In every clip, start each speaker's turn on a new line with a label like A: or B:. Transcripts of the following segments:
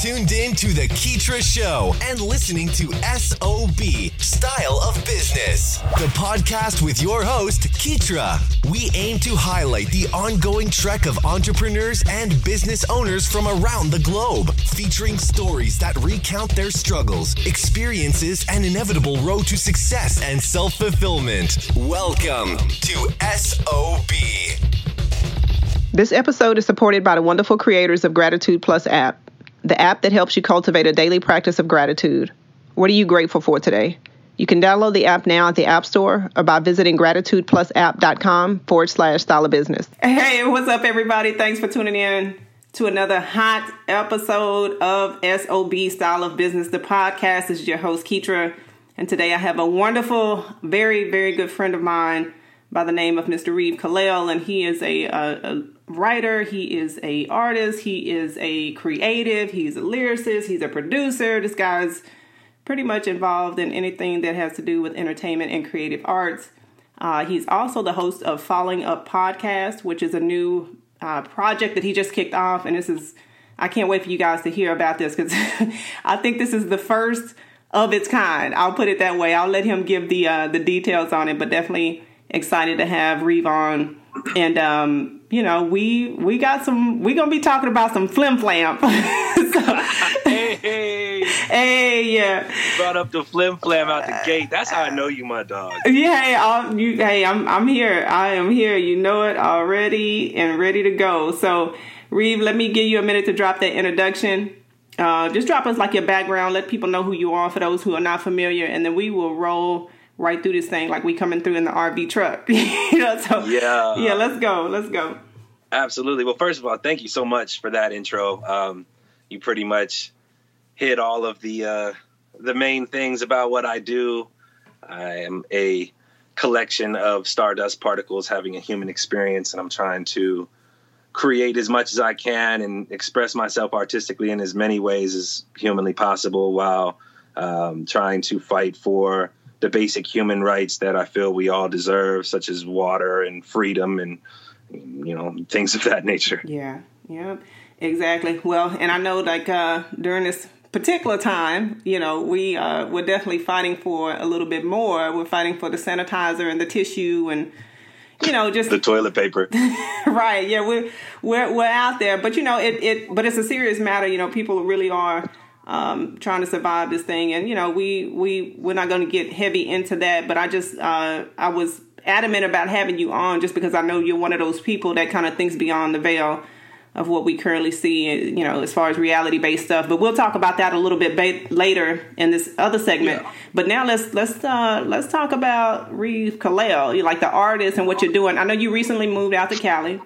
A: tuned in to The Keetra Show and listening to SOB Style of Business, the podcast with your host, Keetra. We aim to highlight the ongoing trek of entrepreneurs and business owners from around the globe, featuring stories that recount their struggles, experiences, and inevitable road to success and self fulfillment. Welcome to SOB.
B: This episode is supported by the wonderful creators of Gratitude Plus app, the app that helps you cultivate a daily practice of gratitude. What are you grateful for today? You can download the app now at the App Store or by visiting gratitudeplusapp.com forward slash style of business. Hey, what's up, everybody? Thanks for tuning in to another hot episode of SOB Style of Business, the podcast. This is your host, Keetra. And today I have a wonderful, very, very good friend of mine by the name of Mr. Reeve Kalell, and he is a, a writer, he is a artist, he is a creative, he's a lyricist, he's a producer. This guy's pretty much involved in anything that has to do with entertainment and creative arts. Uh, he's also the host of Falling Up Podcast, which is a new uh, project that he just kicked off, and this is I can't wait for you guys to hear about this because I think this is the first of its kind. I'll put it that way. I'll let him give the uh, the details on it, but definitely excited to have Reeve on. And um, you know, we we got some. We gonna be talking about some flim flam. so,
C: hey, hey,
B: hey, yeah.
C: Brought up the flim flam out the gate. That's how I know you, my dog.
B: Yeah, hey, I'm, you, hey, I'm I'm here. I am here. You know it already and ready to go. So, Reeve, let me give you a minute to drop that introduction. Uh, just drop us like your background. Let people know who you are for those who are not familiar, and then we will roll right through this thing like we coming through in the RV truck. you know, so
C: yeah,
B: yeah. Let's go. Let's go.
C: Absolutely. Well, first of all, thank you so much for that intro. Um, you pretty much hit all of the uh, the main things about what I do. I am a collection of stardust particles having a human experience, and I'm trying to create as much as I can and express myself artistically in as many ways as humanly possible while um, trying to fight for the basic human rights that I feel we all deserve, such as water and freedom and you know things of that nature.
B: Yeah, yeah, exactly. Well, and I know like uh, during this particular time, you know, we uh, we're definitely fighting for a little bit more. We're fighting for the sanitizer and the tissue and you know just
C: the toilet paper
B: right yeah we're we're we're out there but you know it it but it's a serious matter you know people really are um, trying to survive this thing. And you know, we we we're not going to get heavy into that, but I just uh, I was adamant about having you on just because I know you're one of those people that kind of thinks beyond the veil of what we currently see, you know, as far as reality based stuff. But we'll talk about that a little bit ba- later in this other segment. Yeah. But now let's let's uh, let's talk about Reeve Kalell, you like the artist and what you're doing. I know you recently moved out to Cali.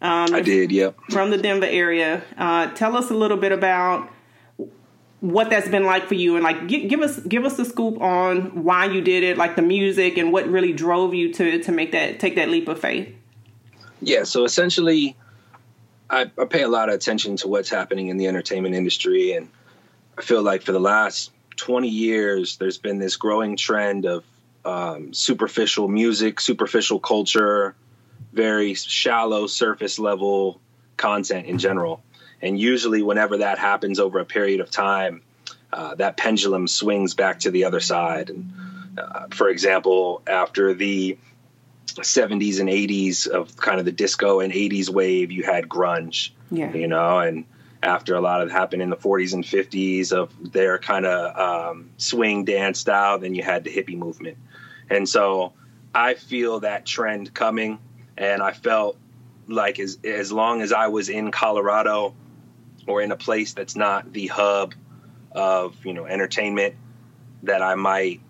C: Um, I did, yep.
B: From the Denver area. Uh, tell us a little bit about what that's been like for you and like give, give, us give us the scoop on why you did it like the music and what really drove you to to make that take that leap of faith?
C: Yeah so essentially I, I pay a lot of attention to what's happening in the entertainment industry and i feel like for the last 20 years there's been this growing trend of um, superficial music superficial culture very shallow surface level content in general and usually, whenever that happens over a period of time, uh, that pendulum swings back to the other side. And uh, for example, after the 70s and 80s of kind of the disco and 80s wave, you had grunge,
B: yeah.
C: you know, and after a lot of happened in the 40s and 50s of their kind of um, swing dance style, then you had the hippie movement. And so I feel that trend coming, and I felt like as as long as I was in Colorado or in a place that's not the hub of you know entertainment that I might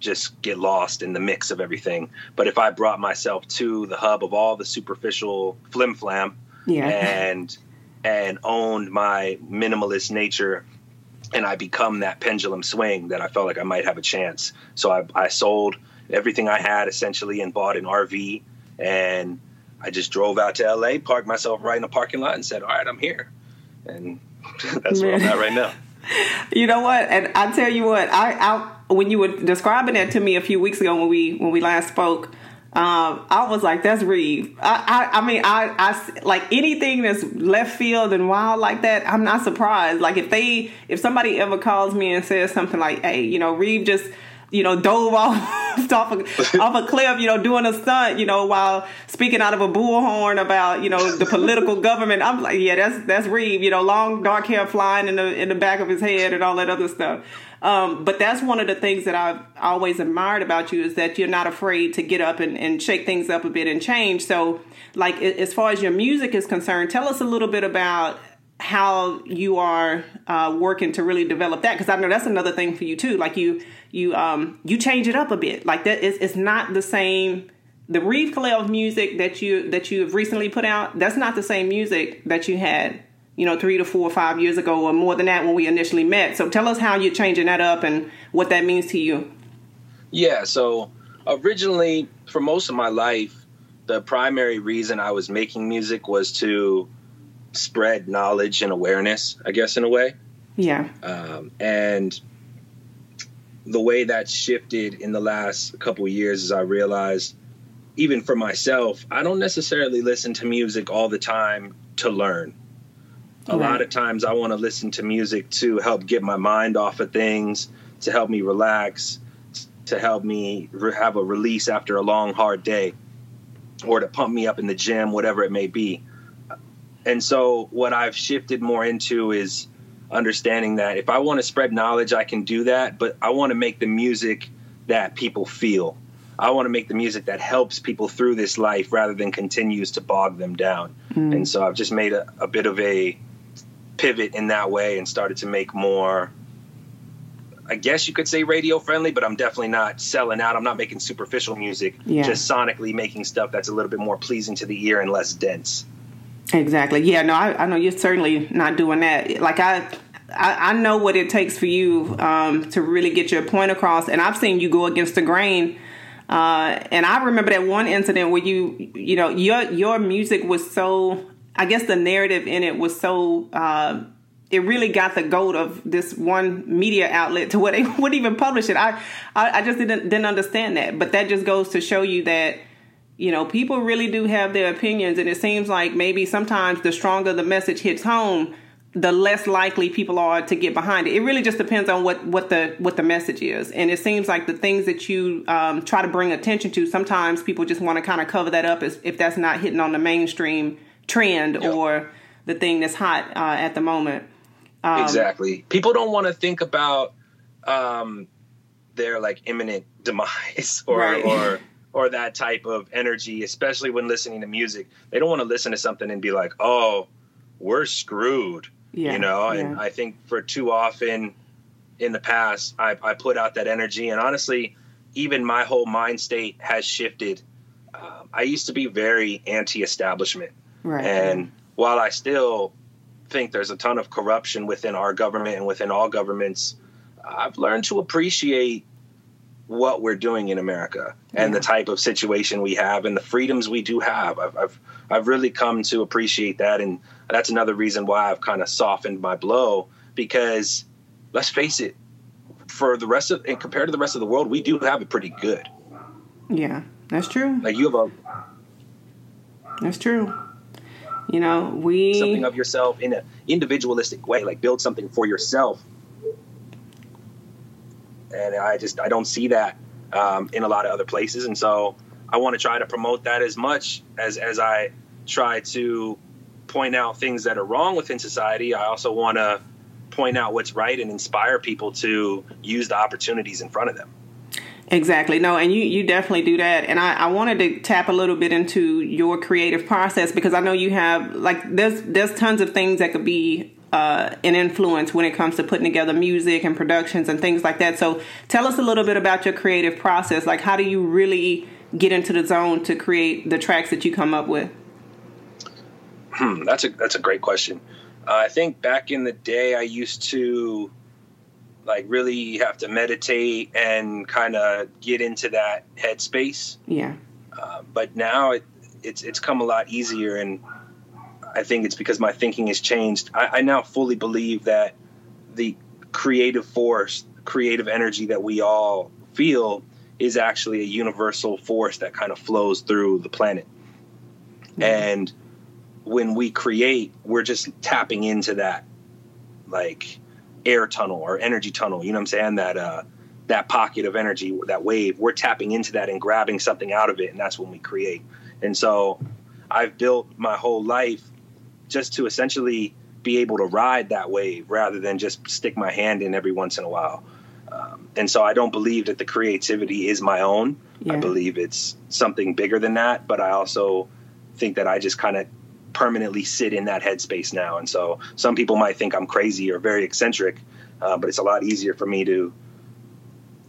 C: just get lost in the mix of everything. But if I brought myself to the hub of all the superficial flim flam
B: yeah.
C: and and owned my minimalist nature and I become that pendulum swing that I felt like I might have a chance. So I, I sold everything I had essentially and bought an RV and I just drove out to LA, parked myself right in the parking lot and said, all right, I'm here and that's where I'm at right now.
B: You know what? And I tell you what, I, I when you were describing that to me a few weeks ago when we when we last spoke, Um, I was like, that's Reeve. I, I, I mean, I, I, like anything that's left field and wild like that, I'm not surprised. Like if they, if somebody ever calls me and says something like, hey, you know, Reeve just, you know, dove off, off, a, off a cliff, you know, doing a stunt, you know, while speaking out of a bullhorn about, you know, the political government. I'm like, yeah, that's, that's Reeve, you know, long dark hair flying in the, in the back of his head and all that other stuff. Um, but that's one of the things that I've always admired about you is that you're not afraid to get up and, and shake things up a bit and change. So, like as far as your music is concerned, tell us a little bit about how you are uh, working to really develop that because I know that's another thing for you too. Like you you um you change it up a bit. Like that is it's not the same. The Reeve Kalell music that you that you have recently put out, that's not the same music that you had you know, three to four or five years ago or more than that when we initially met. So tell us how you're changing that up and what that means to you.
C: Yeah, so originally, for most of my life, the primary reason I was making music was to spread knowledge and awareness, I guess, in a way.
B: Yeah.
C: Um, and the way that shifted in the last couple years is I realized, even for myself, I don't necessarily listen to music all the time to learn. A right. lot of times I want to listen to music to help get my mind off of things, to help me relax, to help me re- have a release after a long, hard day, or to pump me up in the gym, whatever it may be. And so, what I've shifted more into is understanding that if I want to spread knowledge, I can do that, but I want to make the music that people feel. I want to make the music that helps people through this life rather than continues to bog them down. Mm. And so I've just made a, a bit of a pivot in that way and started to make more I guess you could say radio friendly, but I'm definitely not selling out. I'm not making superficial music, yeah. just sonically making stuff that's a little bit more pleasing to the ear and less dense.
B: Exactly. Yeah, no, I, I know you're certainly not doing that. Like I, I, I know what it takes for you um, to really get your point across, and I've seen you go against the grain. Uh, and I remember that one incident where you, you know, your your music was so I guess the narrative in it was so uh, it really got the goat of this one media outlet to what they wouldn't even publish it. I, I, I just didn't didn't understand that. But that just goes to show you that you know people really do have their opinions, and it seems like maybe sometimes the stronger the message hits home, the less likely people are to get behind it. It really just depends on what what the what the message is, and it seems like the things that you um, try to bring attention to, sometimes people just want to kind of cover that up as if that's not hitting on the mainstream trend yep. or the thing that's hot uh, at the moment.
C: Um, exactly. People don't want to think about um, their like imminent demise or right. or or that type of energy, especially when listening to music. They don't want to listen to something and be like, "Oh, we're screwed," yeah, you know. Yeah. And I think for too often in the past, I, I put out that energy, and honestly, even my whole mind state has shifted. Um, I used to be very anti-establishment. Right. And while I still think there's a ton of corruption within our government and within all governments, I've learned to appreciate what we're doing in America and yeah. the type of situation we have and the freedoms we do have. I've, I've, I've really come to appreciate that, and that's another reason why I've kind of softened my blow because let's face it, for the rest of and compared to the rest of the world, we do have it pretty good.
B: Yeah, that's true.
C: Like you have a.
B: That's true. You know, we
C: something of yourself in an individualistic way, like build something for yourself. And I just I don't see that um, in a lot of other places, and so I want to try to promote that as much as as I try to point out things that are wrong within society. I also want to point out what's right and inspire people to use the opportunities in front of them.
B: Exactly. No, and you, you definitely do that. And I, I wanted to tap a little bit into your creative process because I know you have like there's there's tons of things that could be uh, an influence when it comes to putting together music and productions and things like that. So tell us a little bit about your creative process. Like how do you really get into the zone to create the tracks that you come up with?
C: Hmm, that's a that's a great question. Uh, I think back in the day, I used to like really have to meditate and kind of get into that headspace.
B: Yeah.
C: Uh, but now it, it's it's come a lot easier, and I think it's because my thinking has changed. I, I now fully believe that the creative force, creative energy that we all feel is actually a universal force that kind of flows through the planet. Mm-hmm. And when we create, we're just tapping into that like air tunnel or energy tunnel, you know what I'm saying? That uh that pocket of energy, that wave, we're tapping into that and grabbing something out of it and that's when we create. And so I've built my whole life just to essentially be able to ride that wave rather than just stick my hand in every once in a while. Um, and so I don't believe that the creativity is my own. Yeah. I believe it's something bigger than that. But I also think that I just kind of permanently sit in that headspace now. And so some people might think I'm crazy or very eccentric, uh, but it's a lot easier for me to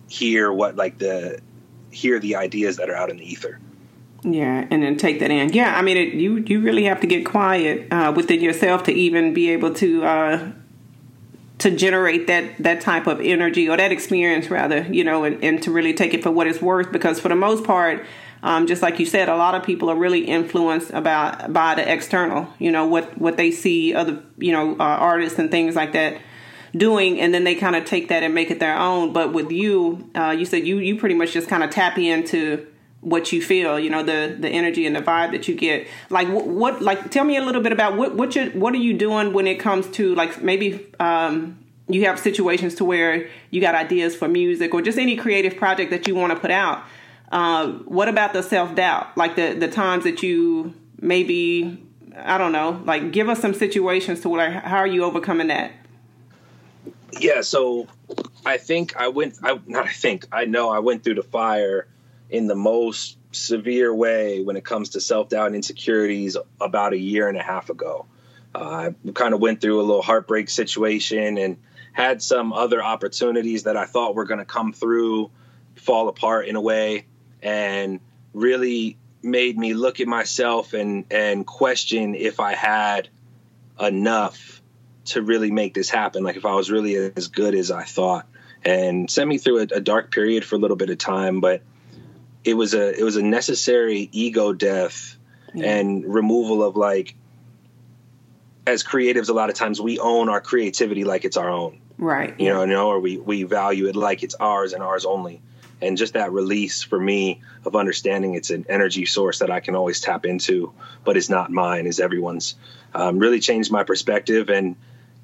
C: hear what like the hear the ideas that are out in the ether.
B: Yeah, and then take that in. Yeah, I mean, it, you you really have to get quiet uh, within yourself to even be able to uh, to generate that that type of energy or that experience, rather, you know, and, and to really take it for what it's worth. Because for the most part, um, just like you said, a lot of people are really influenced about by the external. You know what what they see other you know uh, artists and things like that doing and then they kind of take that and make it their own but with you uh, you said you you pretty much just kind of tap into what you feel you know the the energy and the vibe that you get. Like what, what like tell me a little bit about what what you what are you doing when it comes to like maybe um you have situations to where you got ideas for music or just any creative project that you want to put out. Uh, what about the self-doubt? Like the the times that you maybe i don't know like give us some situations to where how are you overcoming that?
C: Yeah so i think i went i not i think i know i went through the fire in the most severe way when it comes to self doubt and insecurities about a year and a half ago. Uh, I kind of went through a little heartbreak situation and had some other opportunities that I thought were going to come through fall apart in a way and really made me look at myself and and question if I had enough to really make this happen like if I was really as good as I thought and sent me through a, a dark period for a little bit of time but it was a it was a necessary ego death yeah. and removal of like as creatives a lot of times we own our creativity like it's our own.
B: Right
C: you know you know or we we value it like it's ours and ours only. And just that release for me of understanding it's an energy source that i can always tap into but it's not mine is everyone's um, really changed my perspective and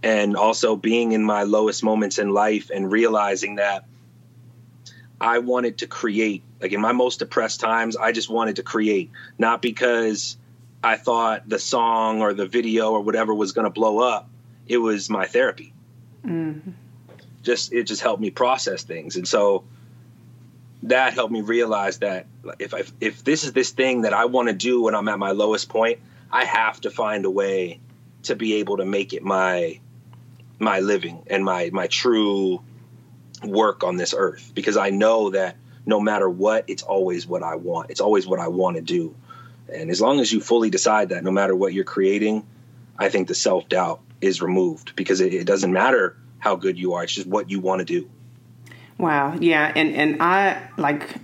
C: and also being in my lowest moments in life and realizing that I wanted to create. Like in my most depressed times, I just wanted to create, not because I thought the song or the video or whatever was going to blow up. It was my therapy. Mm-hmm. Just it just helped me process things, and so that helped me realize that if I, if this is this thing that I want to do when I'm at my lowest point, I have to find a way to be able to make it my my living and my my true work on this earth because I know that no matter what, it's always what I want. It's always what I want to do. And as long as you fully decide that no matter what you're creating, I think the self doubt is removed because it, it, doesn't matter how good you are. It's just what you want to do.
B: Wow. Yeah. And, and I like,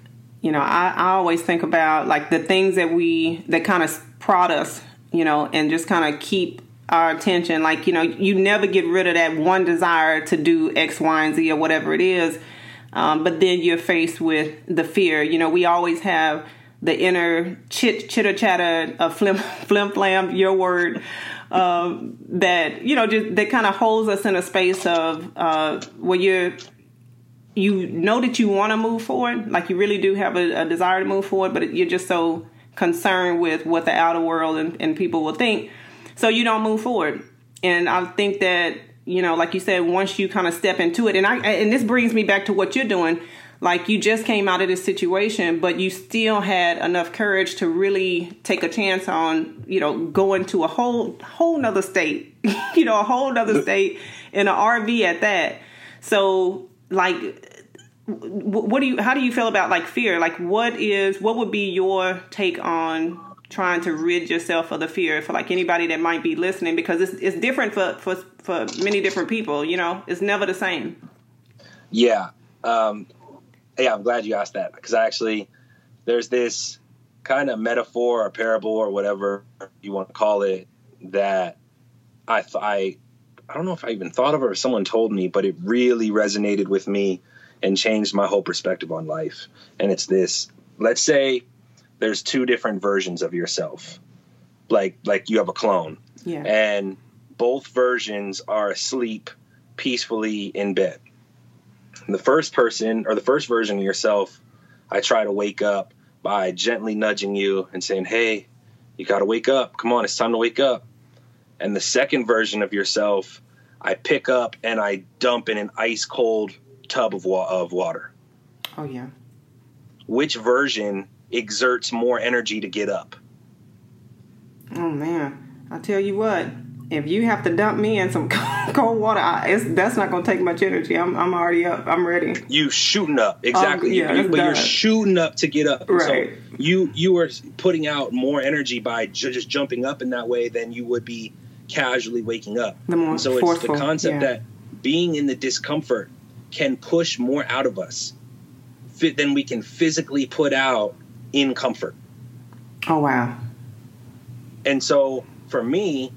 B: you know, I, I always think about like the things that we, that kind of prod us, you know, and just kind of keep our attention. Like, you know, you never get rid of that one desire to do X, Y, and Z or whatever it is. Um, but then you're faced with the fear. You know, we always have the inner chit chitter chatter of flim flim flam, your word, um, that you know just that kind of holds us in a space of uh, where you're you know that you want to move forward, like you really do have a, a desire to move forward, but you're just so concerned with what the outer world and, and people will think so you don't move forward. And I think that you know, like you said, once you kind of step into it, and I and this brings me back to what you're doing. Like you just came out of this situation, but you still had enough courage to really take a chance on, you know, going to a whole whole nother state, you know, a whole nother state in an RV at that. So, like, what do you? How do you feel about like fear? Like, what is what would be your take on trying to rid yourself of the fear for like anybody that might be listening because it's it's different for for for many different people you know it's never the same
C: yeah um yeah i'm glad you asked that because i actually there's this kind of metaphor or parable or whatever you want to call it that i i i don't know if i even thought of it or someone told me but it really resonated with me and changed my whole perspective on life. And it's this let's say there's two different versions of yourself. Like like you have a clone.
B: Yeah.
C: And both versions are asleep peacefully in bed. The first person or the first version of yourself, I try to wake up by gently nudging you and saying, "Hey, you got to wake up. Come on, it's time to wake up." And the second version of yourself, I pick up and I dump in an ice cold tub of, wa- of water.
B: Oh yeah.
C: Which version exerts more energy to get up?
B: Oh man, I tell you what, if you have to dump me in some cold water, I, it's, that's not going to take much energy. I'm, I'm already up. I'm ready.
C: You shooting up exactly,
B: Um, yeah,
C: You- but you're shooting up to get up.
B: Right.
C: So you you are putting out more energy by ju- just jumping up in that way than you would be casually waking up.
B: The more
C: And so it's the concept
B: yeah.
C: that being in the discomfort can push more out of us fit than we can physically put out in comfort.
B: Oh wow.
C: And so for me,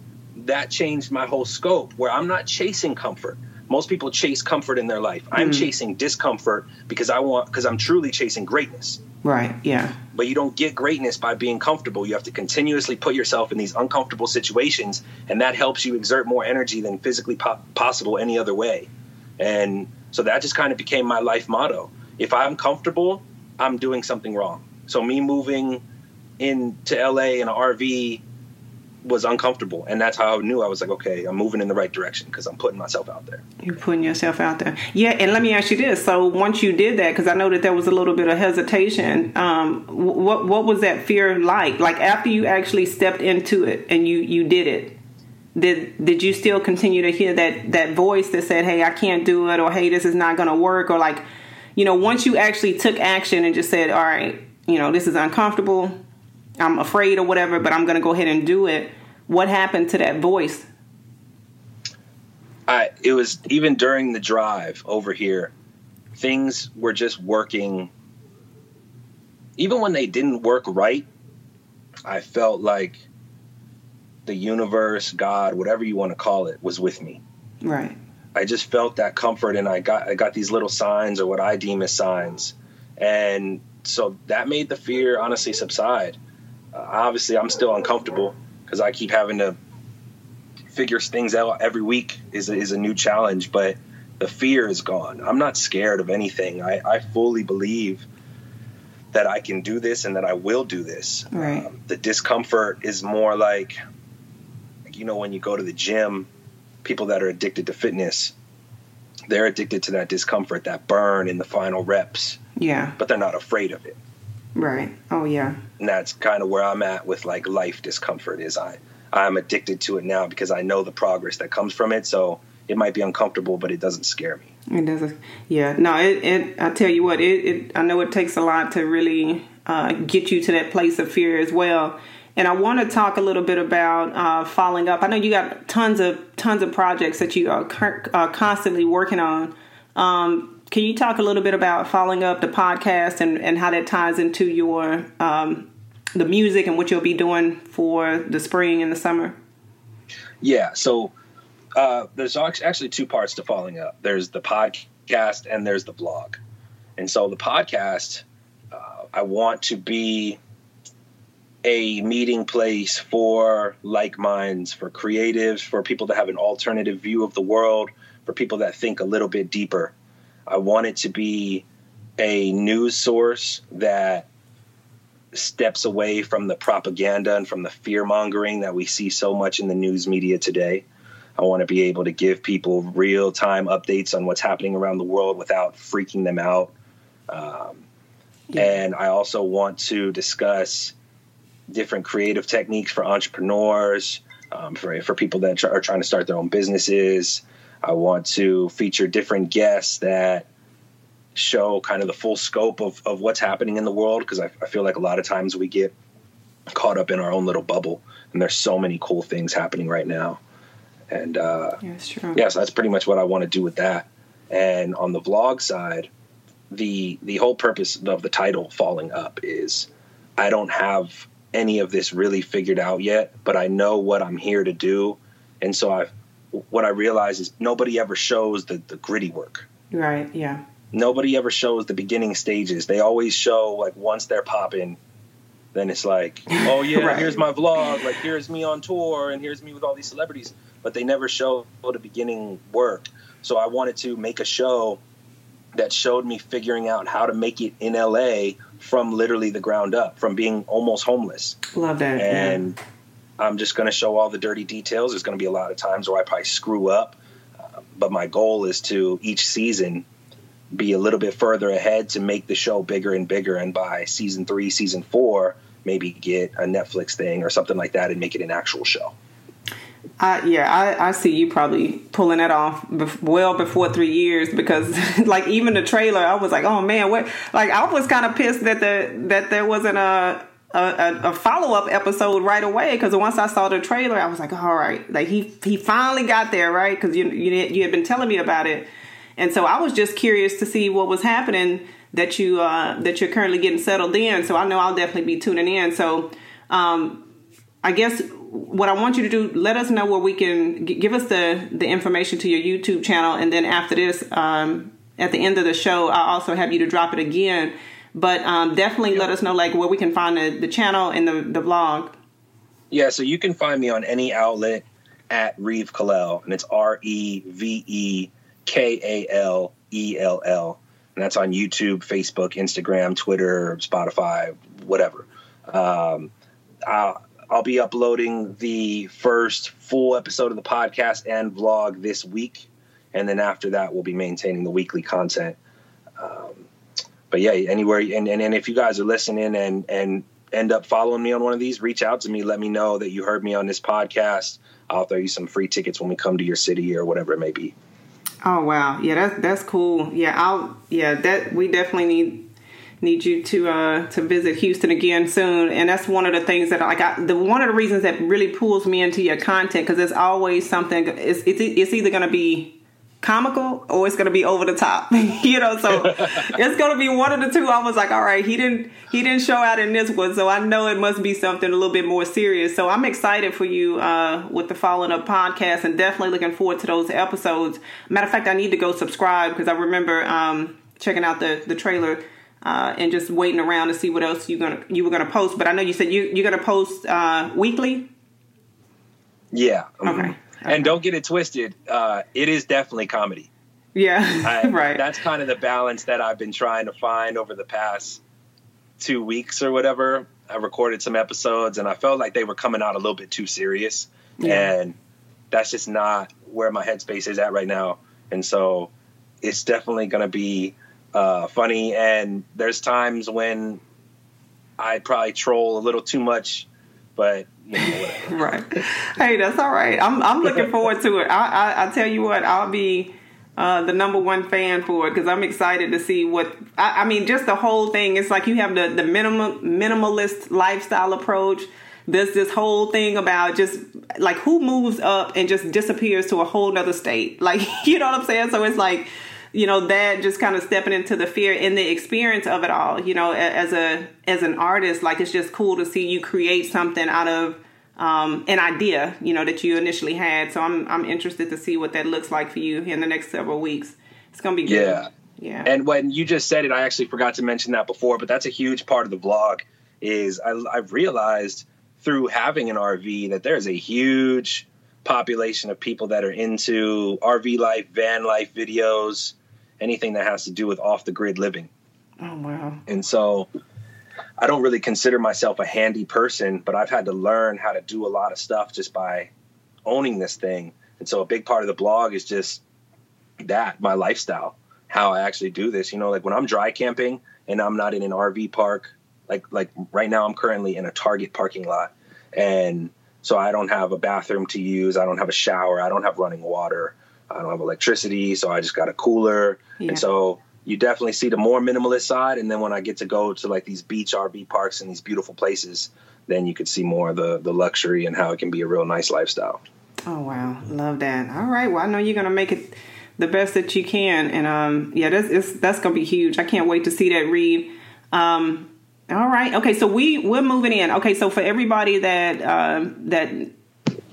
C: that changed my whole scope where I'm not chasing comfort. Most people chase comfort in their life. I'm mm. chasing discomfort because I want because I'm truly chasing greatness.
B: Right. Yeah.
C: But you don't get greatness by being comfortable. You have to continuously put yourself in these uncomfortable situations and that helps you exert more energy than physically po- possible any other way. And so that just kind of became my life motto. If I'm comfortable, I'm doing something wrong. So me moving into LA in an RV was uncomfortable, and that's how I knew I was like, okay, I'm moving in the right direction because I'm putting myself out there.
B: You're putting yourself out there. Yeah, and let me ask you this. So once you did that, because I know that there was a little bit of hesitation, um, what what was that fear like? Like after you actually stepped into it and you you did it, did did you still continue to hear that that voice that said, "Hey, I can't do it," or "Hey, this is not to work," or like, you know, once you actually took action and just said, "All right, you know, this is uncomfortable. I'm afraid or whatever, but I'm going to go ahead and do it." What happened to that voice?
C: I it was even during the drive over here, things were just working. Even when they didn't work right, I felt like the universe, God, whatever you want to call it, was with me.
B: Right.
C: I just felt that comfort, and I got I got these little signs, or what I deem as signs, and so that made the fear honestly subside. Uh, obviously, I'm still uncomfortable because I keep having to figure things out every week is a, is a new challenge, but the fear is gone. I'm not scared of anything. I, I fully believe that I can do this and that I will do this.
B: Right.
C: Um, the discomfort is more like, you know, when you go to the gym, people that are addicted to fitness, they're addicted to that discomfort, that burn in the final reps,
B: Yeah.
C: but they're not afraid of it.
B: Right. Oh yeah.
C: And that's kind of where I'm at with like life discomfort is I I'm addicted to it now because I know the progress that comes from it. So it might be uncomfortable, but it doesn't scare me.
B: It doesn't. Yeah. No. It. It. I tell you what. It. it I know it takes a lot to really uh, get you to that place of fear as well. And I want to talk a little bit about uh, Falling Up. I know you got tons of tons of projects that you are cur- uh, constantly working on. Um, can you talk a little bit about Falling Up the podcast and, and how that ties into your um, the music and what you'll be doing for the spring and the summer?
C: Yeah. So uh, there's actually two parts to Falling Up. There's the podcast and there's the blog. And so the podcast, uh, I want to be a meeting place for like minds, for creatives, for people that have an alternative view of the world, for people that think a little bit deeper. I want it to be a news source that steps away from the propaganda and from the fear mongering that we see so much in the news media today. I want to be able to give people real time updates on what's happening around the world without freaking them out. Um, And I also want to discuss different creative techniques for entrepreneurs, um, for, for people that are trying to start their own businesses. I want to feature different guests that show kind of the full scope of, of what's happening in the world because I, I feel like a lot of times we get caught up in our own little bubble and there's so many cool things happening right now. And uh,
B: Yeah, it's true.
C: yeah so that's pretty much what i want to do with that. And on the vlog side the the whole purpose of the title falling up is i don't have any of this really figured out yet but i know what i'm here to do. And so i what i realize is nobody ever shows the, the gritty work
B: Right. Yeah.
C: nobody ever shows the beginning stages. They always show like once they're popping, then it's like, oh yeah, right. here's my vlog, like here's me on tour, and here's me with all these celebrities. But they never show the beginning work. So I wanted to make a show that showed me figuring out how to make it in LA from literally the ground up, from being almost homeless.
B: Love that.
C: And yeah. I'm just going to show all the dirty details. There's going to be a lot of times where I probably screw up, uh, but my goal is to each season be a little bit further ahead to make the show bigger and bigger. And by season three, season four, maybe get a Netflix thing or something like that and make it an actual show.
B: I, yeah, I, I see you probably pulling that off well before three years because, like, even the trailer, I was like, oh man, what? Like, I was kind of pissed that the that there wasn't a a, a follow up episode right away because once I saw the trailer, I was like, all right, like he he finally got there, right? Because you you you had been telling me about it, and so I was just curious to see what was happening that you uh, that you're currently getting settled in. So I know I'll definitely be tuning in. So um, I guess what I want you to do, let us know where we can give us the the information to your YouTube channel, and then after this, um, at the end of the show, I'll also have you to drop it again. But um, definitely let us know like where we can find the, the channel and the the vlog.
C: Yeah, so you can find me on any outlet at Reeve Kalell, and it's R E V E K A L E L L, and that's on YouTube, Facebook, Instagram, Twitter, Spotify, whatever. Um, I'll, I'll be uploading the first full episode of the podcast and vlog this week, and then after that, we'll be maintaining the weekly content. Um, but yeah, anywhere, and, and and if you guys are listening and and end up following me on one of these, reach out to me. Let me know that you heard me on this podcast. I'll throw you some free tickets when we come to your city or whatever it may be.
B: Oh wow, yeah, that's that's cool. Yeah, I'll yeah that we definitely need need you to uh, to visit Houston again soon. And that's one of the things that like I, the one of the reasons that really pulls me into your content because there's always something. It's it's, it's either going to be comical or it's going to be over the top you know so it's going to be one of the two i was like all right he didn't he didn't show out in this one so i know it must be something a little bit more serious so i'm excited for you uh, with the Falling Up podcast and definitely looking forward to those episodes matter of fact i need to go subscribe because i remember um, checking out the the trailer uh, and just waiting around to see what else you gonna you were gonna post. But I know you said you you're gonna post uh, weekly.
C: Yeah. Okay. And don't get it twisted. Uh, it is definitely comedy.
B: Yeah.
C: I,
B: right.
C: That's kind of the balance that I've been trying to find over the past two weeks or whatever. I recorded some episodes and I felt like they were coming out a little bit too serious. Yeah. And that's just not where my headspace is at right now. And so it's definitely going to be uh, funny. And there's times when I probably troll a little too much, but you know,
B: right. Hey, that's all right. I'm I'm looking forward to it. I I, I tell you what, I'll be. Uh, the number one fan for it because I'm excited to see what I, I, mean. Just the whole thing. It's like you have the the minimal minimalist lifestyle approach. There's this whole thing about just like who moves up and just disappears to a whole nother state. Like you know what I'm saying. So it's like you know that just kind of stepping into the fear and the experience of it all you know as a as an artist like it's just cool to see you create something out of um, an idea you know that you initially had. So i'm i'm interested to see what that looks like for you in the next several weeks. It's gonna be good.
C: Yeah. Yeah. And when you just said it i actually forgot to mention that before but that's a huge part of the vlog is I, i've realized through having an rv that there's a huge population of people that are into rv life van life videos anything that has to do with off the grid living.
B: Oh wow!
C: And so, I don't really consider myself a handy person, but I've had to learn how to do a lot of stuff just by owning this thing. And so, a big part of the blog is just that my lifestyle, how I actually do this. You know, like when I'm dry camping and I'm not in an RV park, like like right now I'm currently in a Target parking lot, and so I don't have a bathroom to use. I don't have a shower. I don't have running water. I don't have electricity, so I just got a cooler. Yeah. And so you definitely see the more minimalist side. And then when I get to go to like these beach RV parks and these beautiful places, then you could see more of the, the luxury and how it can be a real nice lifestyle.
B: Oh, wow. Love that. All right. Well, I know you're going to make it the best that you can. And um, yeah, that's, that's going to be huge. I can't wait to see that Reeve. Um, all right. Okay. So we, we're moving in. Okay. So for everybody that, um, that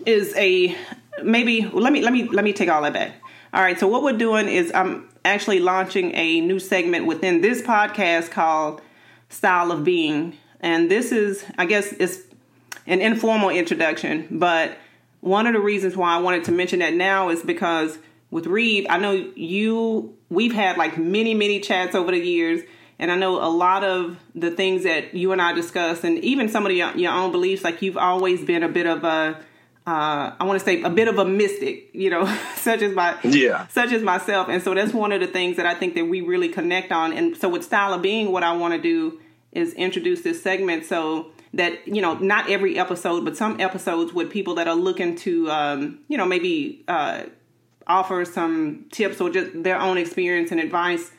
B: is a maybe let me let me let me take all that. All right. So what we're doing is I'm actually launching a new segment within this podcast called Style of Being, and this is, I guess, it's an informal introduction, but one of the reasons why I wanted to mention that now is because with Reeve, I know you, we've had like many, many chats over the years and I know a lot of the things that you and I discuss, and even some of your, your own beliefs, like you've always been a bit of a, uh, I want to say a bit of a mystic, you know, such as my,
C: yeah,
B: such as myself. And so that's one of the things that I think that we really connect on. And so with style of being, what I want to do is introduce this segment so that you know not every episode, but some episodes with people that are looking to, um, you know, maybe uh, offer some tips or just their own experience and advice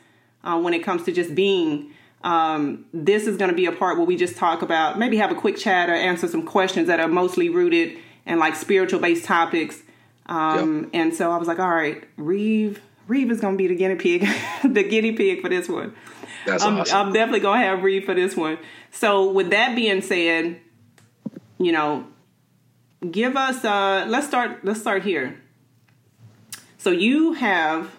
B: uh, when it comes to just being. Um, this is going to be a part where we just talk about maybe have a quick chat or answer some questions that are mostly rooted in like spiritual based topics. Um, yep. And so I was like, all right, Reeve, Reeve is going to be the guinea pig, the guinea pig for this one.
C: That's
B: I'm,
C: awesome.
B: I'm definitely going to have Reeve for this one. So with that being said, you know, give us. Uh, let's start. Let's start here. So you have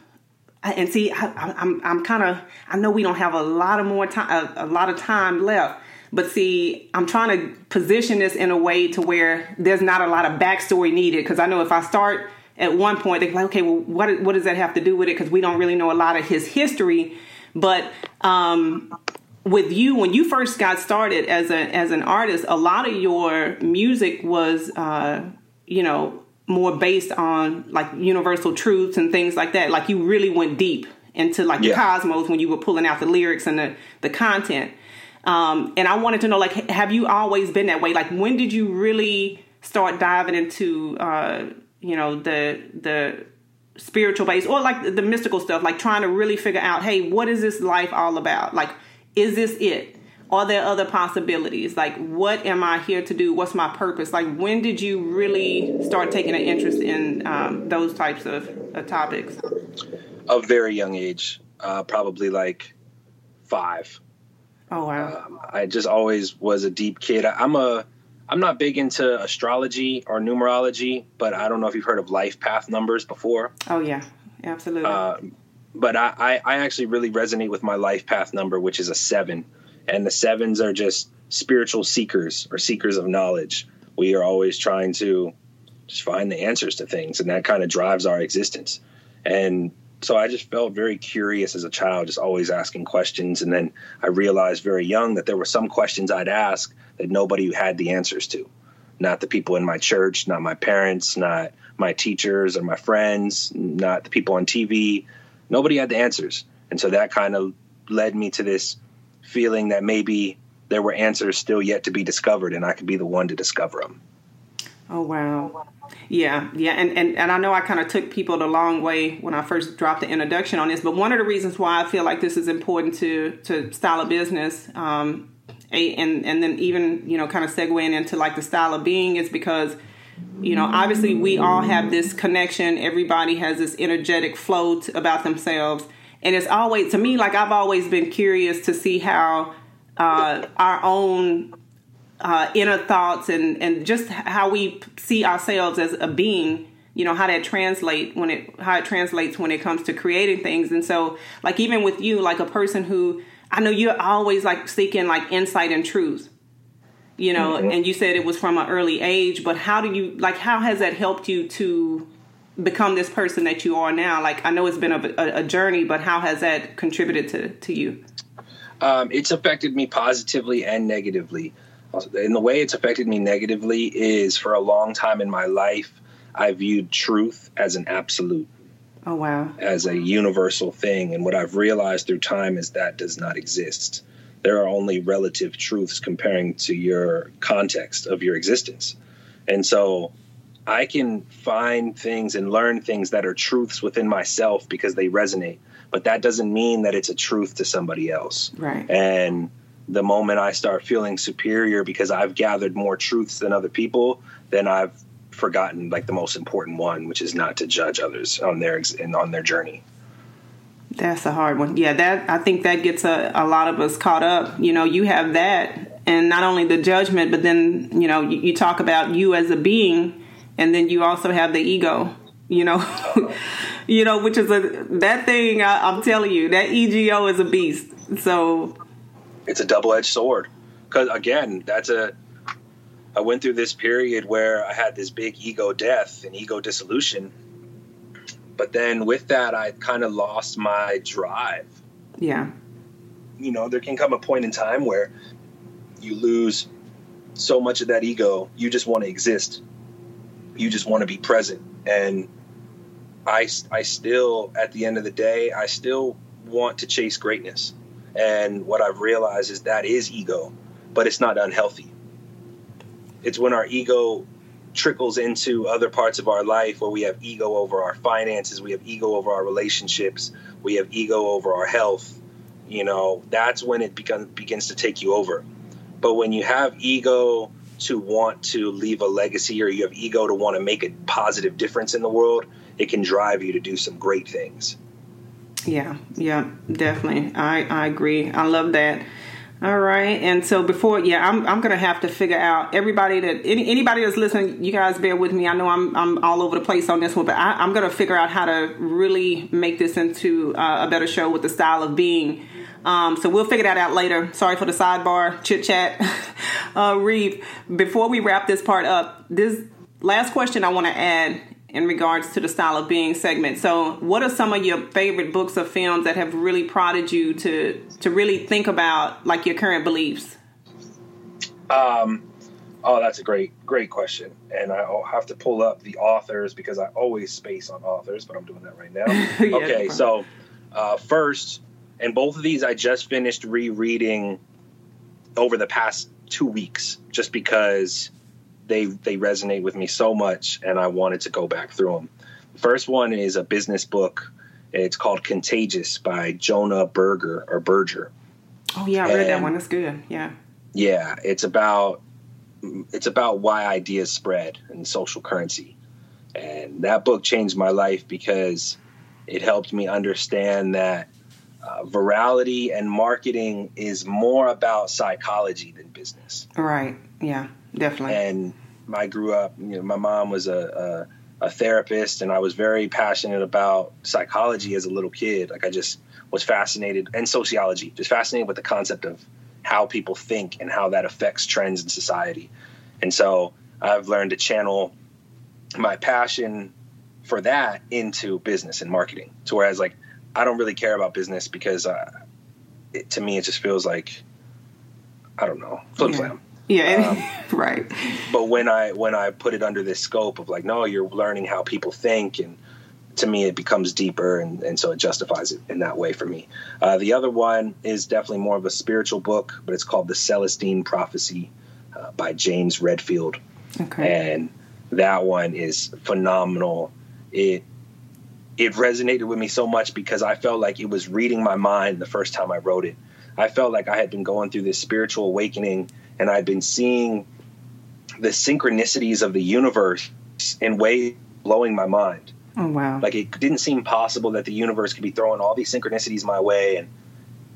B: and see, I, am I'm, I'm kind of, I know we don't have a lot of more time, a, a, lot of time left, but see, I'm trying to position this in a way to where there's not a lot of backstory needed. Because I know if I start at one point, they're like, okay, well, what what does that have to do with it? Because we don't really know a lot of his history. But um, with you, when you first got started as a as an artist, a lot of your music was, uh, you know, more based on like universal truths and things like that. Like you really went deep into like yeah. the cosmos when you were pulling out the lyrics and the the content. Um, and I wanted to know, like, have you always been that way? Like, when did you really start diving into, uh, you know, the the spiritual base or like the, mystical stuff? Like, trying to really figure out, hey, what is this life all about? Like, is this it? Are there other possibilities? Like, what am I here to do? What's my purpose? Like, when did you really start taking an interest in um, those types of uh, topics?
C: A very young age, uh, probably like five.
B: Oh wow!
C: Um, I just always was a deep kid. I, I'm a I'm not big into astrology or numerology, but I don't know if you've heard of life path numbers before.
B: Oh yeah, absolutely. Uh,
C: but I, I, I actually really resonate with my life path number, which is a seven and the sevens are just spiritual seekers or seekers of knowledge. We are always trying to just find the answers to things, and that kind of drives our existence. And so I just felt very curious as a child, just always asking questions. And then I realized very young that there were some questions I'd ask that nobody had the answers to. Not the people in my church, not my parents, not my teachers or my friends, not the people on TV. Nobody had the answers. And so that kind of led me to this feeling that maybe there were answers still yet to be discovered and I could be the one to discover them.
B: Oh wow. Yeah, yeah, and, and, and I know I kind of took people the long way when I first dropped the introduction on this, but one of the reasons why I feel like this is important to to style of business, um, and and then even you know kind of segueing into like the style of being is because you know obviously we all have this connection. Everybody has this energetic flow to, about themselves, and it's always to me like I've always been curious to see how uh, our own uh, inner thoughts and and just how we see ourselves as a being you know how that translate when it how it translates when it comes to creating things and so like even with you like a person who i know you're always like seeking like insight and truth you know mm-hmm. and you said it was from an early age but how do you like how has that helped you to become this person that you are now? Like, I know it's been a, a, a journey, but how has that contributed to, to you?
C: Um, it's affected me positively and negatively. And the way it's affected me negatively is for a long time in my life, I viewed truth as an absolute.
B: Oh, wow.
C: As a universal thing. And what I've realized through time is that does not exist. There are only relative truths comparing to your context of your existence. And so I can find things and learn things that are truths within myself because they resonate. But that doesn't mean that it's a truth to somebody else.
B: Right.
C: And the moment I start feeling superior because I've gathered more truths than other people, then I've forgotten like the most important one, which is not to judge others on their and on their journey.
B: That's a hard one. Yeah, that I think that gets a, a lot of us caught up. You know, you have that, and not only the judgment, but then you know you, you talk about you as a being and then you also have the ego You know, you know, which is a that thing. I, I'm telling you, that ego is a beast. So
C: it's a double edged sword. Because again, that's a I went through this period where I had this big ego death and ego dissolution. But then with that, I kind of lost my drive.
B: Yeah.
C: You know, there can come a point in time where you lose so much of that ego, you just want to exist. You just want to be present. And I, I still, at the end of the day, I still want to chase greatness. And what I've realized is that is ego, but it's not unhealthy. It's when our ego trickles into other parts of our life where we have ego over our finances, we have ego over our relationships, we have ego over our health. You know, that's when it becomes begins to take you over. But when you have ego to want to leave a legacy or you have ego to want to make a positive difference in the world, it can drive you to do some great things.
B: Yeah, yeah, definitely. I, I agree. I love that. All right, and so before, yeah, I'm I'm gonna have to figure out everybody that any, anybody that's listening. You guys bear with me. I know I'm I'm all over the place on this one, but I, am gonna figure out how to really make this into uh, a better show with the style of being. Um, so we'll figure that out later. Sorry for the sidebar chit chat. uh, Reeve, before we wrap this part up, this last question I want to add in regards to the style of being segment. So, what are some of your favorite books or films that have really prodded you to to really think about like your current beliefs?
C: Um, oh, that's a great great question, and I'll have to pull up the authors because I always space on authors, but I'm doing that right now. yeah, okay, so uh, first, and both of these I just finished rereading over the past two weeks, just because they they resonate with me so much, and I wanted to go back through them. The first one is a business book. It's called Contagious by Jonah Berger or Berger.
B: Oh yeah, I read that one. That's good. Yeah.
C: Yeah, it's about it's about why ideas spread and social currency. And that book changed my life because it helped me understand that uh, virality and marketing is more about psychology than business.
B: Right. Yeah, definitely.
C: And I grew up, you know, my mom was a, a, a therapist, and I was very passionate about psychology as a little kid. Like I just was fascinated, and sociology, just fascinated with the concept of how people think and how that affects trends in society. And so I've learned to channel my passion for that into business and marketing. To whereas like I don't really care about business because uh, it, to me it just feels like I don't know flip flam.
B: Yeah. Yeah, um, right.
C: But when I when I put it under this scope of like, no, you're learning how people think, and to me it becomes deeper, and, and so it justifies it in that way for me. Uh, the other one is definitely more of a spiritual book, but it's called The Celestine Prophecy uh, by James Redfield, okay. and that one is phenomenal. It it resonated with me so much because I felt like it was reading my mind the first time I wrote it. I felt like I had been going through this spiritual awakening and I've been seeing the synchronicities of the universe in ways blowing my mind.
B: Oh wow!
C: Like it didn't seem possible that the universe could be throwing all these synchronicities my way, and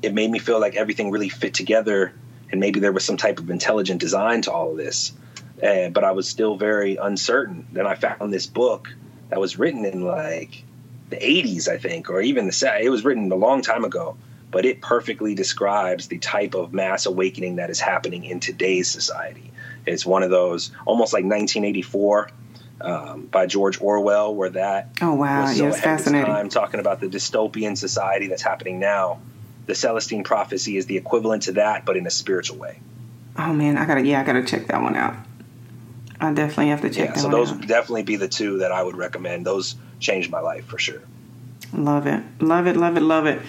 C: it made me feel like everything really fit together, and maybe there was some type of intelligent design to all of this. Uh, but I was still very uncertain. Then I found this book that was written in like the 80s, I think, or even the it was written a long time ago but it perfectly describes the type of mass awakening that is happening in today's society. It's one of those almost like 1984 um, by George Orwell, where that
B: oh wow, was so yes, fascinating.
C: Time, talking about the dystopian society that's happening now. The Celestine prophecy is the equivalent to that, but in a spiritual way.
B: Oh man, I gotta yeah, I gotta check that one out. I definitely have to check yeah, so
C: those
B: out.
C: would definitely be the two that I would recommend. Those changed my life for sure.
B: Love it, love it, love it, love it.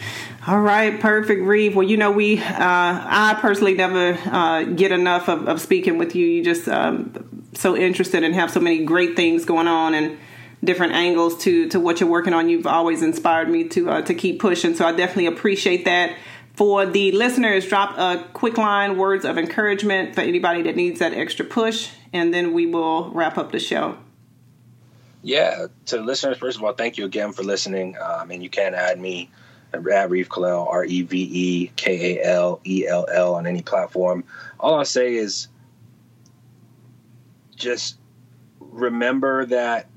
B: All right, perfect, Reeve. Well, you know, we, uh, I personally never uh, get enough of, of, speaking with you. You just um, so interested and have so many great things going on and different angles to to what you're working on. You've always inspired me to uh, to keep pushing. So I definitely appreciate that. For the listeners, drop a quick line, words of encouragement for anybody that needs that extra push, and then we will wrap up the show.
C: Yeah, to listeners, first of all, thank you again for listening. Um, and you can add me at Reeve Kalell, R E V E K A L E L L, on any platform. All I'll say is just remember that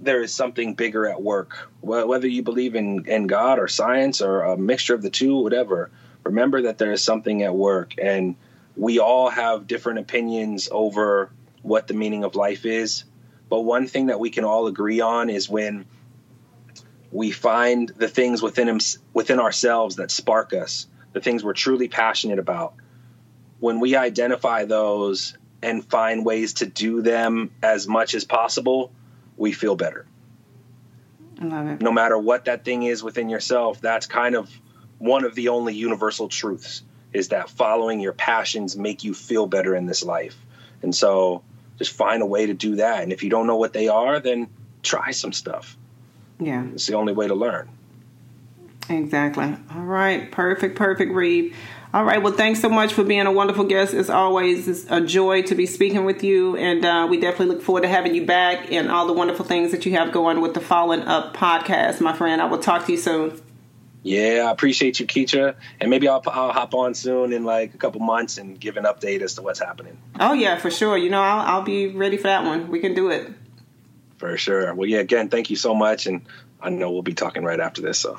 C: there is something bigger at work. Whether you believe in, in God or science or a mixture of the two, whatever, remember that there is something at work. And we all have different opinions over what the meaning of life is. But one thing that we can all agree on is when we find the things within within ourselves that spark us, the things we're truly passionate about. When we identify those and find ways to do them as much as possible, we feel better.
B: I love it.
C: No matter what that thing is within yourself, that's kind of one of the only universal truths is that following your passions make you feel better in this life. And so just find a way to do that. And if you don't know what they are, then try some stuff.
B: Yeah.
C: It's the only way to learn.
B: Exactly. All right. Perfect, perfect, Reeve. All right. Well, thanks so much for being a wonderful guest. As always, it's a joy to be speaking with you. And uh, we definitely look forward to having you back and all the wonderful things that you have going with the Falling Up podcast, my friend. I will talk to you soon.
C: Yeah, I appreciate you, Keetria. And maybe I'll, I'll hop on soon in like a couple months and give an update as to what's happening.
B: Oh, yeah, for sure. You know, I'll, I'll be ready for that one. We can do it.
C: For sure. Well, yeah, again, thank you so much. And I know we'll be talking right after this. So.